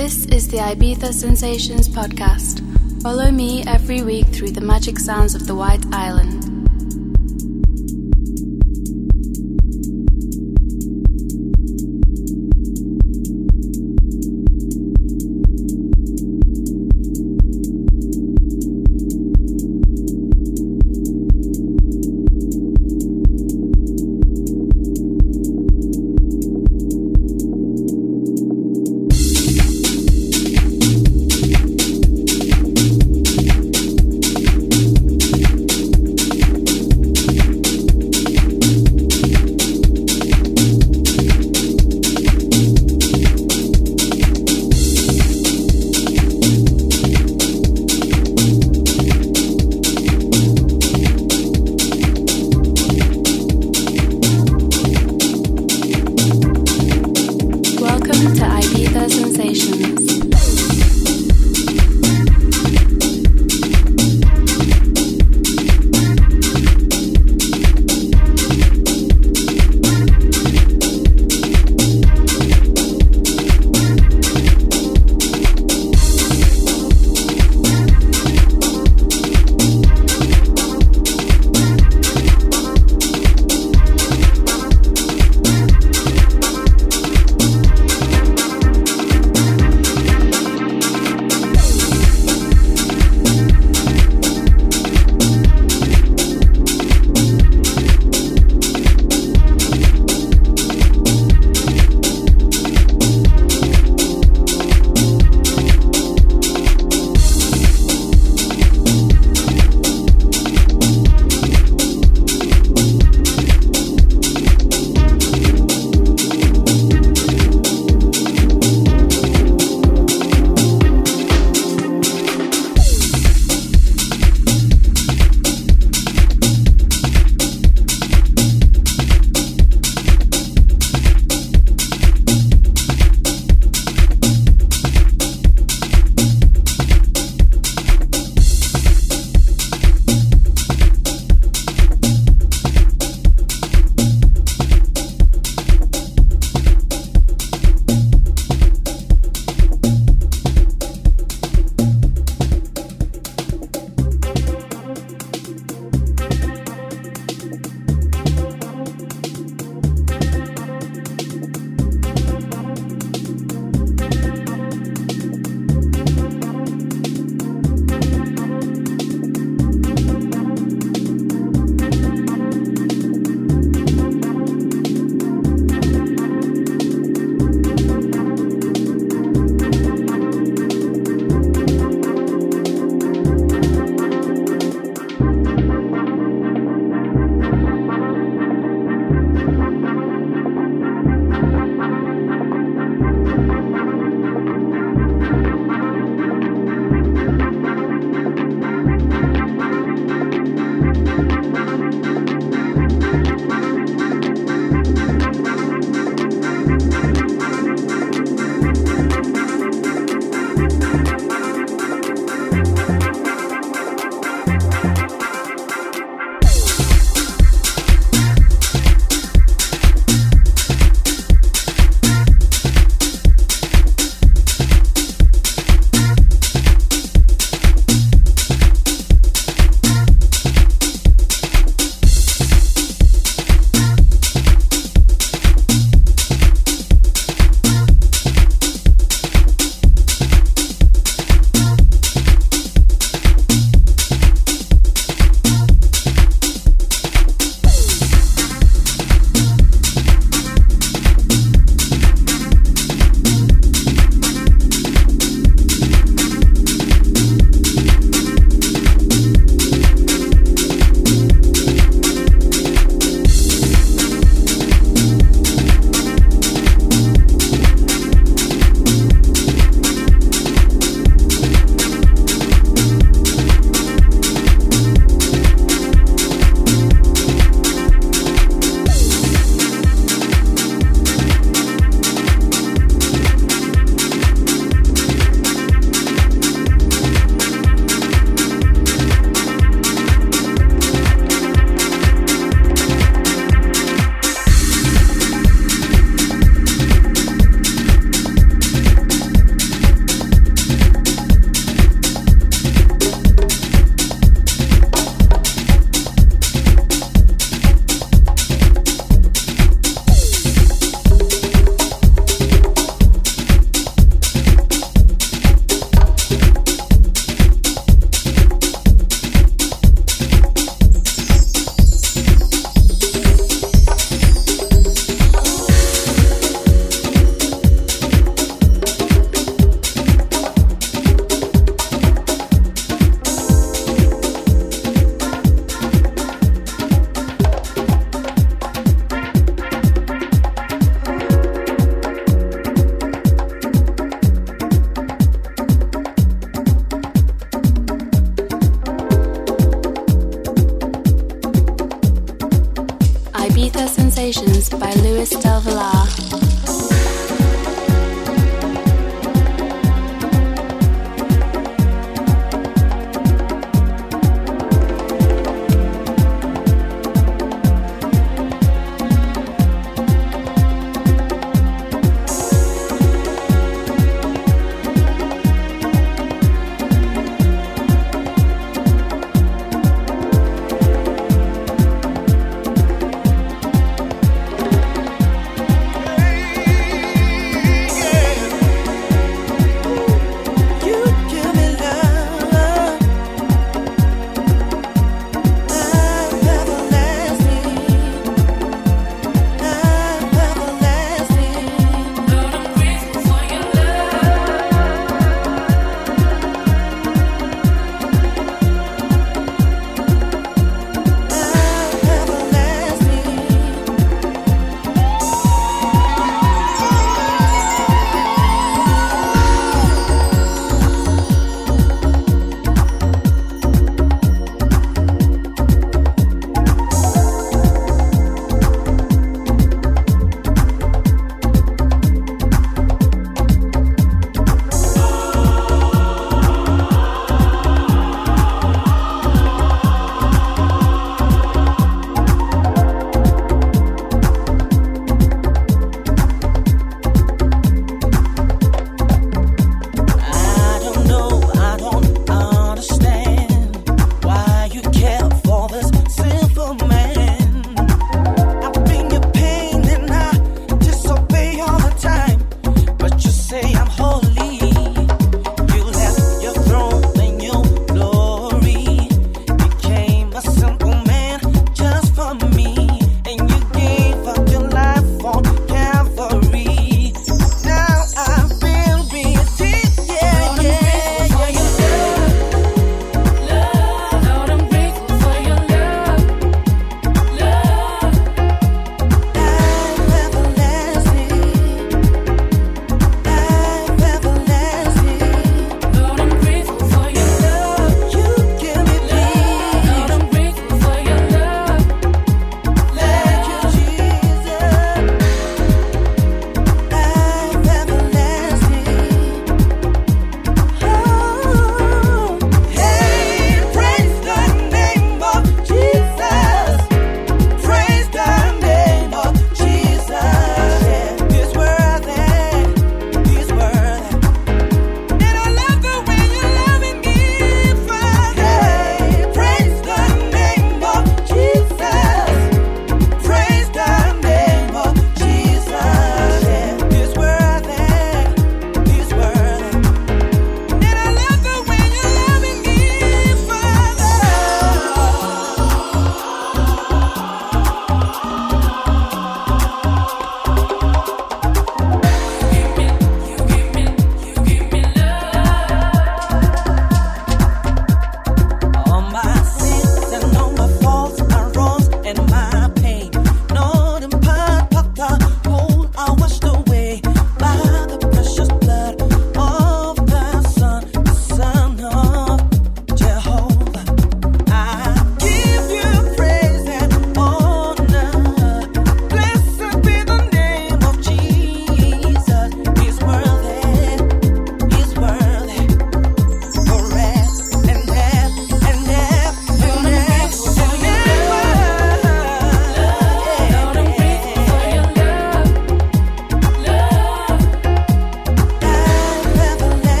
This is the Ibiza Sensations podcast. Follow me every week through the magic sounds of the White Island.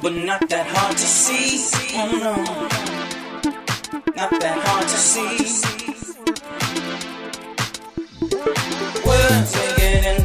But not that hard to see. Oh no, not that hard to see. Words are getting in